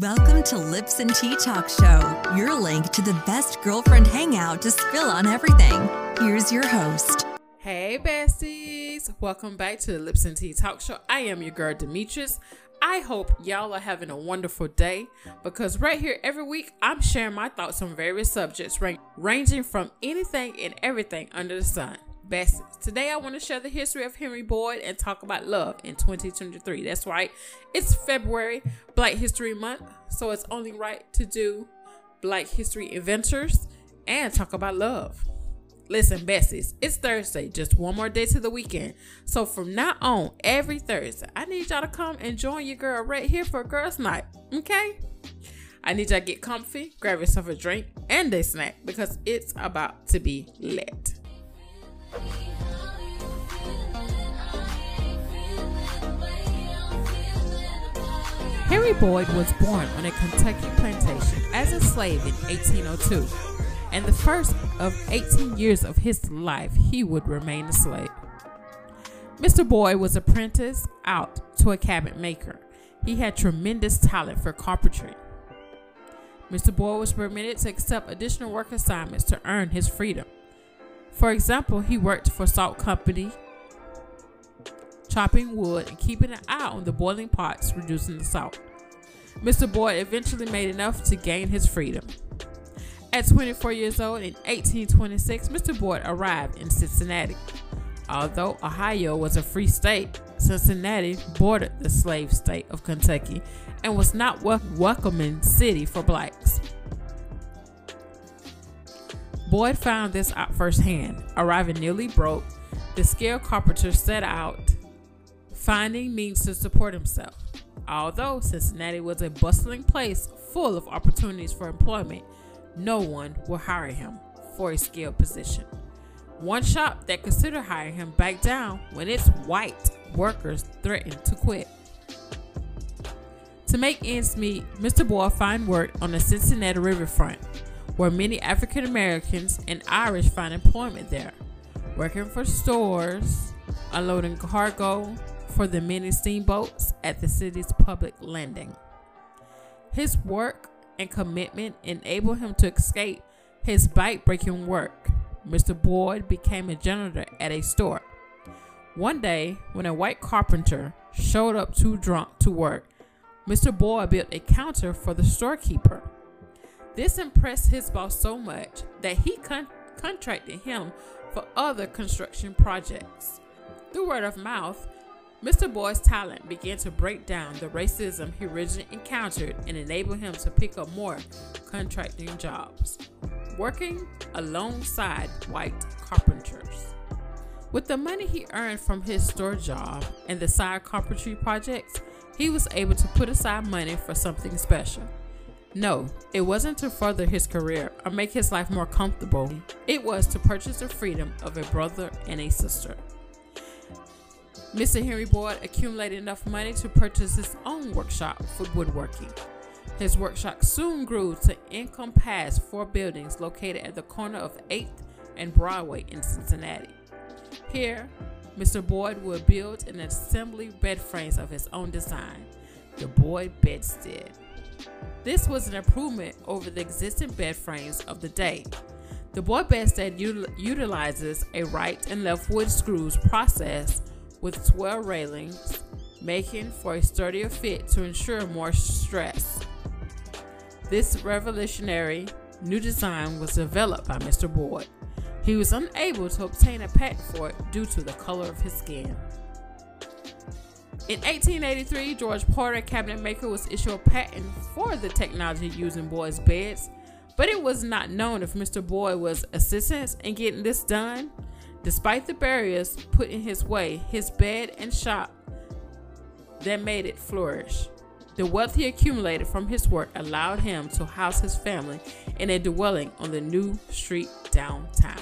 Welcome to Lips and Tea Talk Show, your link to the best girlfriend hangout to spill on everything. Here's your host. Hey, besties. Welcome back to the Lips and Tea Talk Show. I am your girl, Demetrius. I hope y'all are having a wonderful day because right here every week I'm sharing my thoughts on various subjects ranging from anything and everything under the sun. Besties. Today I want to share the history of Henry Boyd and talk about love in 2023. That's right. It's February, Black History Month, so it's only right to do Black History Inventors and talk about love. Listen, besties, it's Thursday, just one more day to the weekend. So from now on, every Thursday, I need y'all to come and join your girl right here for girls' night. Okay? I need y'all to get comfy, grab yourself a drink and a snack because it's about to be lit. Henry Boyd was born on a Kentucky plantation as a slave in 1802, and the first of 18 years of his life he would remain a slave. Mr. Boyd was apprenticed out to a cabinet maker. He had tremendous talent for carpentry. Mr. Boyd was permitted to accept additional work assignments to earn his freedom. For example, he worked for salt company, chopping wood and keeping an eye on the boiling pots, reducing the salt. Mr. Boyd eventually made enough to gain his freedom. At 24 years old in 1826, Mr. Boyd arrived in Cincinnati. Although Ohio was a free state, Cincinnati bordered the slave state of Kentucky and was not a welcoming city for blacks. Boyd found this out firsthand. Arriving nearly broke, the skilled carpenter set out finding means to support himself. Although Cincinnati was a bustling place full of opportunities for employment, no one would hire him for a skilled position. One shop that considered hiring him backed down when its white workers threatened to quit. To make ends meet, Mr. Boyd found work on the Cincinnati riverfront where many African Americans and Irish find employment there, working for stores, unloading cargo for the many steamboats at the city's public landing. His work and commitment enabled him to escape his bite breaking work. Mr. Boyd became a janitor at a store. One day, when a white carpenter showed up too drunk to work, Mr. Boyd built a counter for the storekeeper. This impressed his boss so much that he con- contracted him for other construction projects. Through word of mouth, Mr. Boyd's talent began to break down the racism he originally encountered and enable him to pick up more contracting jobs, working alongside white carpenters. With the money he earned from his store job and the side carpentry projects, he was able to put aside money for something special. No, it wasn't to further his career or make his life more comfortable. It was to purchase the freedom of a brother and a sister. Mr. Henry Boyd accumulated enough money to purchase his own workshop for woodworking. His workshop soon grew to encompass four buildings located at the corner of 8th and Broadway in Cincinnati. Here, Mr. Boyd would build and assembly bed frames of his own design, the Boyd bedstead. This was an improvement over the existing bed frames of the day. The Boyd bedstead util- utilizes a right and left wood screws process with 12 railings, making for a sturdier fit to ensure more stress. This revolutionary new design was developed by Mr. Boyd. He was unable to obtain a patent for it due to the color of his skin. In 1883, George Porter, cabinet maker, was issued a patent for the technology used in Boyd's beds, but it was not known if Mr. Boyd was assistance in getting this done. Despite the barriers put in his way, his bed and shop that made it flourish. The wealth he accumulated from his work allowed him to house his family in a dwelling on the new street downtown.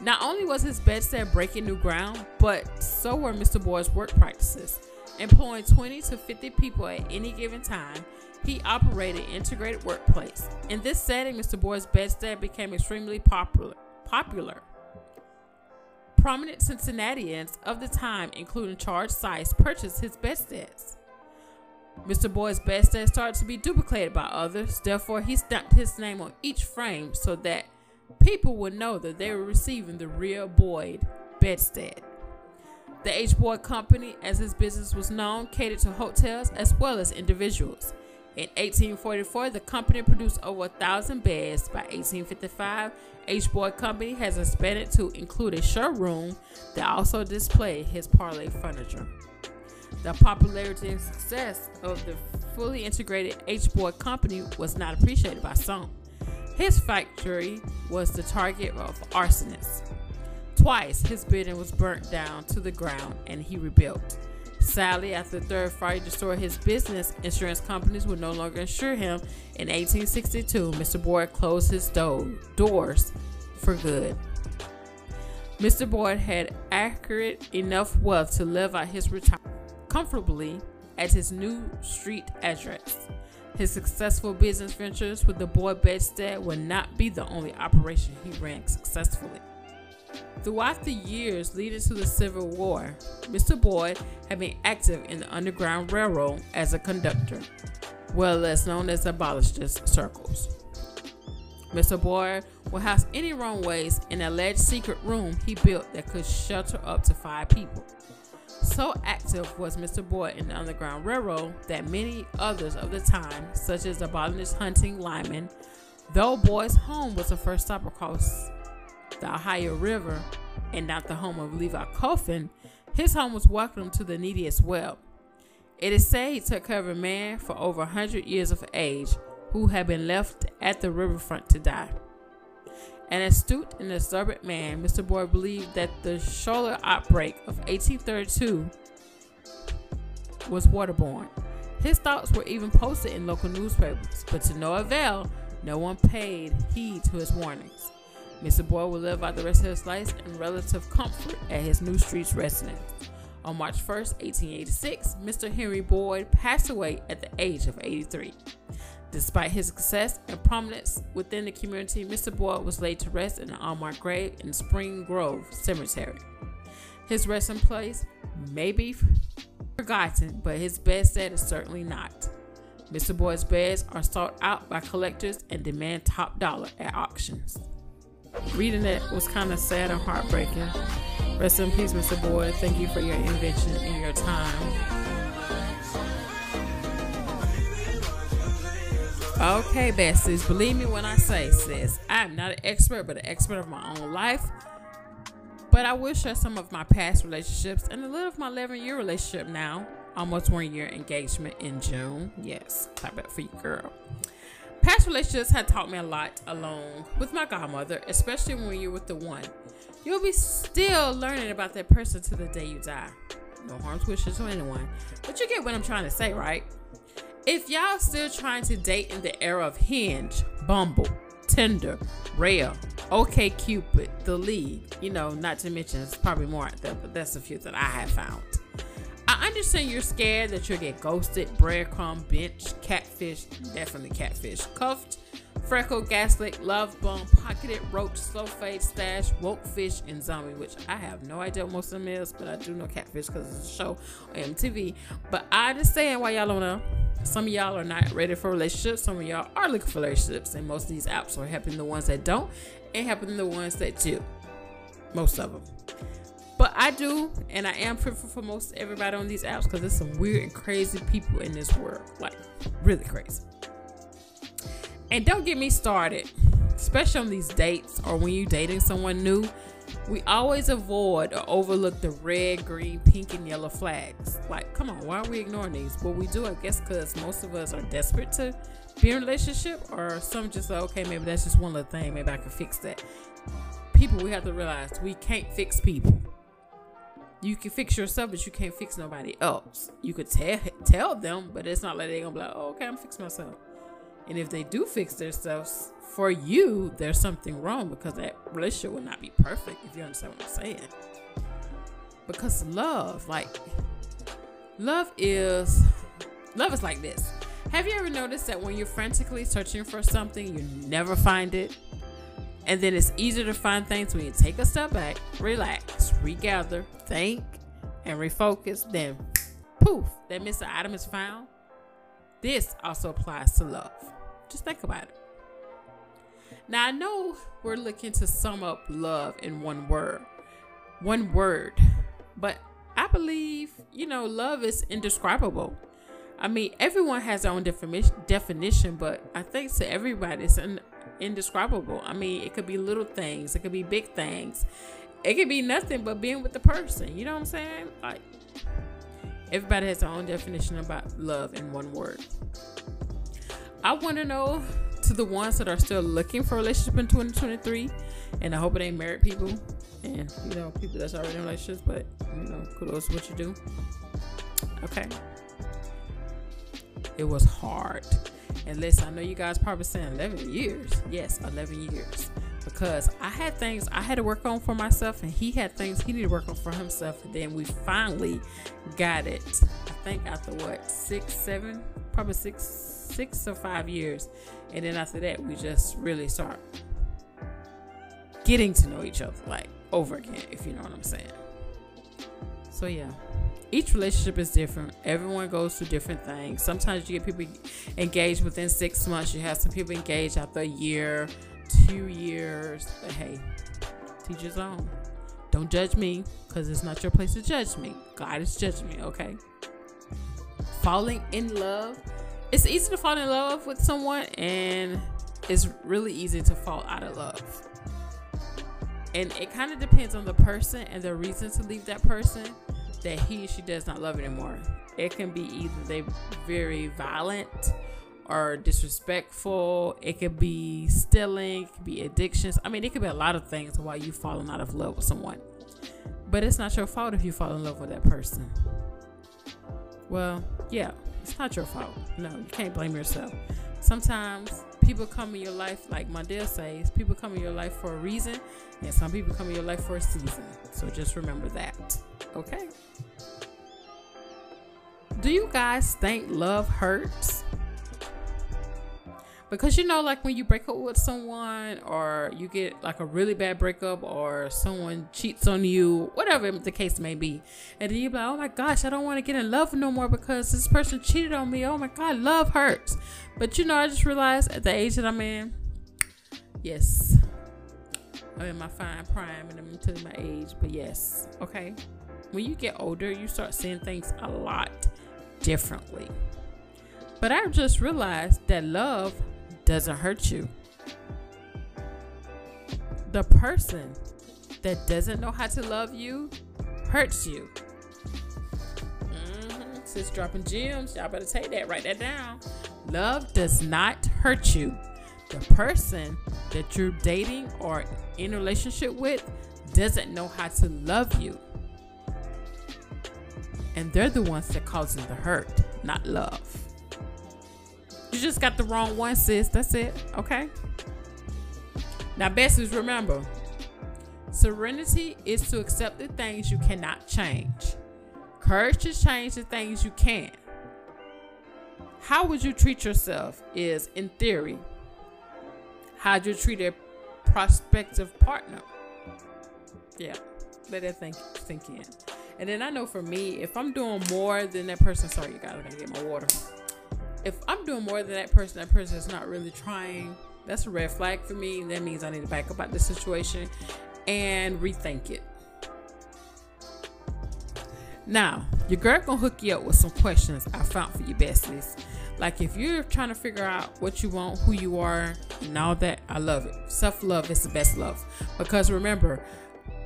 Not only was his bedstead breaking new ground, but so were Mr. Boyd's work practices. Employing 20 to 50 people at any given time, he operated an integrated workplace. In this setting, Mr. Boyd's bedstead became extremely popular. popular. Prominent Cincinnatians of the time, including Charles Sykes, purchased his bedsteads. Mr. Boyd's bedstead started to be duplicated by others, therefore, he stamped his name on each frame so that people would know that they were receiving the real Boyd bedstead. The H. Boyd Company, as his business was known, catered to hotels as well as individuals. In 1844, the company produced over a thousand beds. By 1855, H. Boyd Company has expanded to include a showroom that also displayed his parlor furniture. The popularity and success of the fully integrated H. Boyd Company was not appreciated by some. His factory was the target of arsonists. Twice his building was burnt down to the ground and he rebuilt. Sadly, after the third fire destroyed his business, insurance companies would no longer insure him. In 1862, Mr. Boyd closed his do- doors for good. Mr. Boyd had accurate enough wealth to live out his retirement comfortably at his new street address. His successful business ventures with the Boyd bedstead would not be the only operation he ran successfully. Throughout the years leading to the Civil War, Mr. Boyd had been active in the Underground Railroad as a conductor, well as known as abolitionist circles. Mr. Boyd would house any runways in an alleged secret room he built that could shelter up to five people. So active was Mr. Boyd in the Underground Railroad that many others of the time, such as the abolitionist Huntington Lyman, though Boyd's home was the first stop across the Ohio River and not the home of Levi Coffin, his home was welcome to the needy as well. It is said he took care of a man for over a 100 years of age who had been left at the riverfront to die. An astute and observant man, Mr. Boyd believed that the cholera outbreak of 1832 was waterborne. His thoughts were even posted in local newspapers, but to no avail, no one paid heed to his warnings. Mr. Boyd would live out the rest of his life in relative comfort at his New Streets residence. On March 1st, 1886, Mr. Henry Boyd passed away at the age of 83. Despite his success and prominence within the community, Mr. Boyd was laid to rest in an unmarked grave in Spring Grove Cemetery. His resting place may be forgotten, but his bedstead is certainly not. Mr. Boyd's beds are sought out by collectors and demand top dollar at auctions. Reading it was kind of sad and heartbreaking. Rest in peace, Mr. Boyd. Thank you for your invention and your time. Okay, besties, believe me when I say, sis, I'm not an expert, but an expert of my own life. But I will share some of my past relationships and a little of my 11 year relationship now. Almost one year engagement in June. Yes, clap it for you, girl. Past relationships had taught me a lot along with my godmother, especially when you're with the one. You'll be still learning about that person to the day you die. No harm's wishes to anyone. But you get what I'm trying to say, right? If y'all still trying to date in the era of Hinge, Bumble, Tinder, Raya, OK Cupid, The League, you know, not to mention it's probably more out there, but that's a few that I have found. I understand you're scared that you'll get ghosted, breadcrumb, bench, catfish, definitely catfish, cuffed, freckle, gaslit, love bomb, pocketed, roach, slow fade, stash, woke fish, and zombie, which I have no idea what most of them is, but I do know catfish because it's a show on MTV. But I just saying why y'all don't know. Some of y'all are not ready for relationships. Some of y'all are looking for relationships, and most of these apps are helping the ones that don't and helping the ones that do. Most of them. But I do, and I am fruitful for most everybody on these apps because there's some weird and crazy people in this world. Like, really crazy. And don't get me started, especially on these dates or when you're dating someone new. We always avoid or overlook the red, green, pink, and yellow flags. Like, come on, why are we ignoring these? But we do, I guess, because most of us are desperate to be in a relationship, or some just like, okay, maybe that's just one little thing. Maybe I can fix that. People, we have to realize we can't fix people. You can fix yourself, but you can't fix nobody else. You could tell tell them, but it's not like they're gonna be like, oh, okay, I'm fixing myself. And if they do fix themselves, for you, there's something wrong because that relationship will not be perfect, if you understand what I'm saying. Because love, like, love is, love is like this. Have you ever noticed that when you're frantically searching for something, you never find it? And then it's easier to find things when you take a step back, relax, regather, think, and refocus. Then, poof, that missing item is found. This also applies to love. Just think about it. Now, I know we're looking to sum up love in one word, one word, but I believe, you know, love is indescribable. I mean, everyone has their own definition, definition, but I think to everybody it's in, indescribable. I mean, it could be little things, it could be big things, it could be nothing but being with the person. You know what I'm saying? Like, everybody has their own definition about love in one word. I want to know to the ones that are still looking for a relationship in 2023, and I hope it ain't married people and you know people that's already in relationships, but you know, kudos to what you do. Okay. It was hard. And listen, I know you guys probably saying 11 years. Yes, 11 years. Because I had things I had to work on for myself, and he had things he needed to work on for himself. And then we finally got it. I think after what, six, seven, probably six, six or five years. And then after that, we just really start getting to know each other like over again, if you know what I'm saying. So, yeah each relationship is different. Everyone goes through different things. Sometimes you get people engaged within six months. You have some people engaged after a year, two years. But hey, teach your own. Don't judge me because it's not your place to judge me. God is judging me, okay? Falling in love. It's easy to fall in love with someone, and it's really easy to fall out of love. And it kind of depends on the person and the reason to leave that person that he or she does not love anymore. It can be either they very violent or disrespectful. It could be stealing, it could be addictions. I mean, it could be a lot of things why you falling out of love with someone. But it's not your fault if you fall in love with that person. Well, yeah, not your fault. No, you can't blame yourself. Sometimes people come in your life, like Mondale says, people come in your life for a reason, and some people come in your life for a season. So just remember that. Okay. Do you guys think love hurts? Because you know, like when you break up with someone, or you get like a really bad breakup, or someone cheats on you, whatever the case may be, and then you're like, oh my gosh, I don't want to get in love no more because this person cheated on me. Oh my god, love hurts. But you know, I just realized at the age that I'm in, yes, I'm in my fine prime, and I'm telling my age, but yes, okay when you get older, you start seeing things a lot differently. But I've just realized that love doesn't hurt you. The person that doesn't know how to love you hurts you. Mm-hmm. Sis dropping gems, y'all better take that, write that down. Love does not hurt you. The person that you're dating or in a relationship with doesn't know how to love you and they're the ones that causing the hurt, not love. You just got the wrong one, sis. That's it. Okay. Now, best is remember, serenity is to accept the things you cannot change. Courage to change the things you can. How would you treat yourself? Is in theory. How'd you treat a prospective partner? Yeah, let that think sink in. And then I know for me, if I'm doing more than that person, sorry, you guys, I gotta get my water. If I'm doing more than that person, that person is not really trying. That's a red flag for me. That means I need to back up out the situation and rethink it. Now, your girl gonna hook you up with some questions I found for you besties. Like if you're trying to figure out what you want, who you are, and all that, I love it. Self love is the best love. Because remember,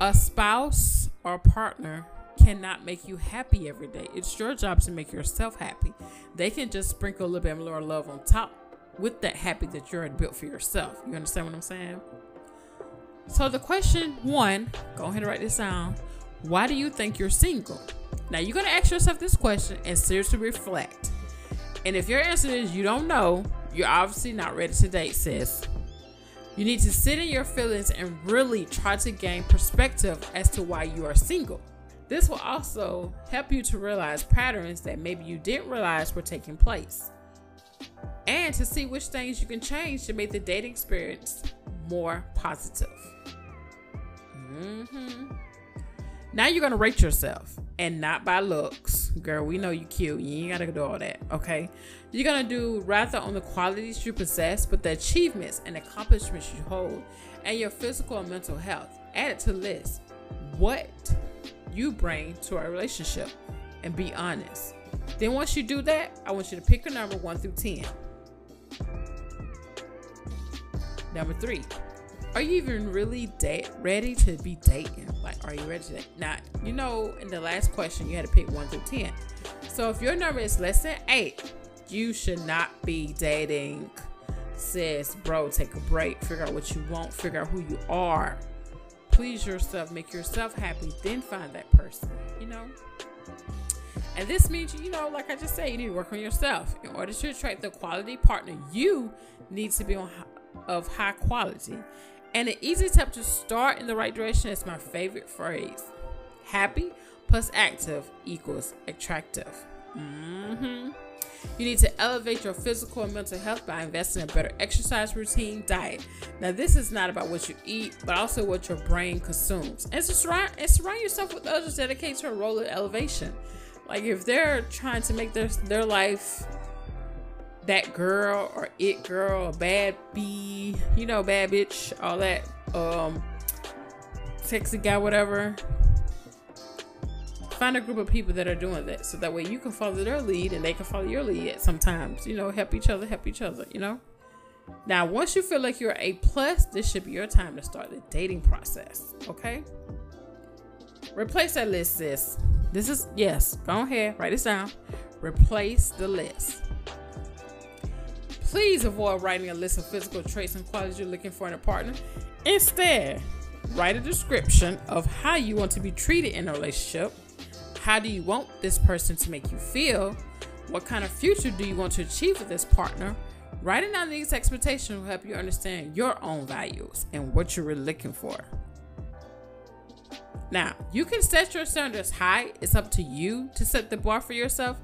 a spouse or partner cannot make you happy every day. It's your job to make yourself happy. They can just sprinkle a little bit more love on top with that happy that you're built for yourself. You understand what I'm saying? So the question one, go ahead and write this down. Why do you think you're single? Now you're gonna ask yourself this question and seriously reflect. And if your answer is you don't know, you're obviously not ready to date, sis. You need to sit in your feelings and really try to gain perspective as to why you are single. This will also help you to realize patterns that maybe you didn't realize were taking place. And to see which things you can change to make the dating experience more positive. Mm-hmm. Now you're gonna rate yourself and not by looks. Girl, we know you cute. You ain't gotta do all that, okay? You're gonna do rather on the qualities you possess, but the achievements and accomplishments you hold, and your physical and mental health. Add it to the list. What you bring to our relationship and be honest. Then once you do that, I want you to pick a number one through ten. Number three, are you even really date ready to be dating? Like, are you ready to date? Now, you know, in the last question, you had to pick one through ten. So if your number is less than eight, you should not be dating. Sis, bro, take a break. Figure out what you want. Figure out who you are. Please yourself. Make yourself happy. Then find that person. You know. And this means, you know, like I just said, you need to work on yourself. In order to attract the quality partner, you need to be on of high quality. And an easy step to start in the right direction is my favorite phrase. Happy plus active equals attractive. Mm-hmm. You need to elevate your physical and mental health by investing in a better exercise routine, diet. Now, this is not about what you eat, but also what your brain consumes. And, surround, and surround yourself with others dedicated to a role of elevation. Like if they're trying to make their their life that girl or it girl, or bad bee, you know, bad bitch, all that, um, sexy guy, whatever. Find a group of people that are doing that, so that way you can follow their lead and they can follow your lead. Sometimes, you know, help each other, help each other. You know. Now, once you feel like you're a plus, this should be your time to start the dating process. Okay. Replace that list, sis. This is, yes, go ahead, write this down. Replace the list. Please avoid writing a list of physical traits and qualities you're looking for in a partner. Instead, write a description of how you want to be treated in a relationship. How do you want this person to make you feel? What kind of future do you want to achieve with this partner? Writing down these expectations will help you understand your own values and what you're really looking for. Now, you can set your standards high. It's up to you to set the bar for yourself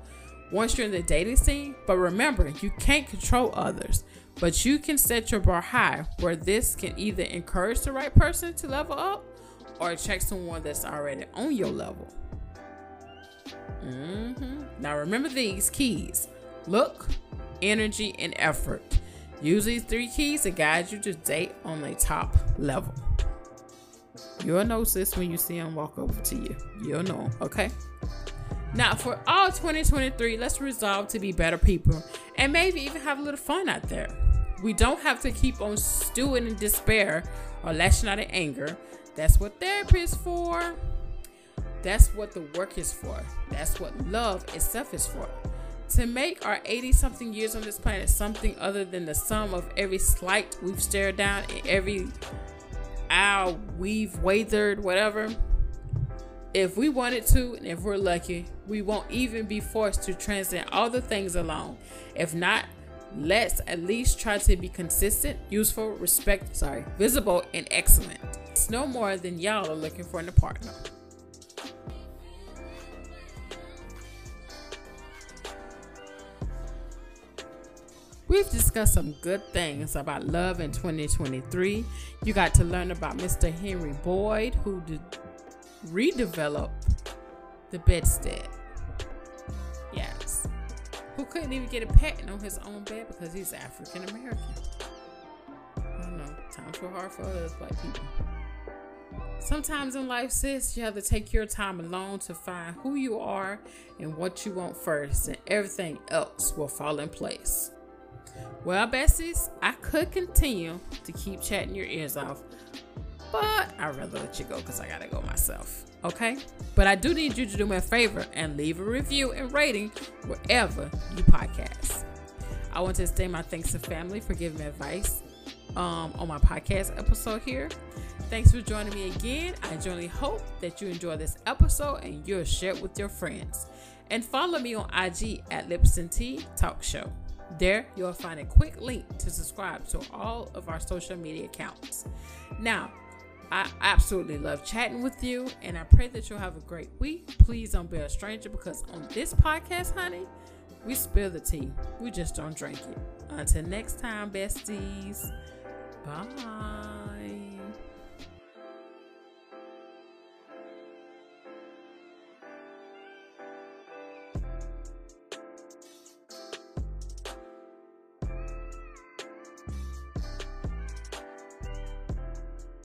once you're in the dating scene. But remember, you can't control others, but you can set your bar high where this can either encourage the right person to level up or attract someone that's already on your level. Mm-hmm. Now, remember these keys look, energy, and effort. Use these three keys to guide you to date on a top level. You'll know sis when you see them walk over to you. You'll know, okay? Now, for all 2023, let's resolve to be better people and maybe even have a little fun out there. We don't have to keep on stewing in despair or lashing out in anger. That's what therapy is for. That's what the work is for. That's what love itself is for. To make our 80 something years on this planet something other than the sum of every slight we've stared down and every ow we've weathered, whatever. If we wanted to, and if we're lucky, we won't even be forced to transcend all the things alone. If not, let's at least try to be consistent, useful, respect, sorry, visible, and excellent. It's no more than y'all are looking for in a partner. We've discussed some good things about love in 2023. You got to learn about Mr. Henry Boyd, who did redeveloped the bedstead. Yes. Who couldn't even get a patent on his own bed because he's African American. I don't know. Times were hard for us white people. Sometimes in life, sis, you have to take your time alone to find who you are and what you want first, and everything else will fall in place. Well, besties, I could continue to keep chatting your ears off, but I'd rather let you go because I gotta go myself. Okay? But I do need you to do me a favor and leave a review and rating wherever you podcast. I want to extend my thanks to family for giving me advice um, on my podcast episode here. Thanks for joining me again. I genuinely hope that you enjoy this episode and you'll share it with your friends. And follow me on IG at Lips and Tea Talk Show. There, you'll find a quick link to subscribe to all of our social media accounts. Now, I absolutely love chatting with you, and I pray that you'll have a great week. Please don't be a stranger because on this podcast, honey, we spill the tea. We just don't drink it. Until next time, besties. Bye.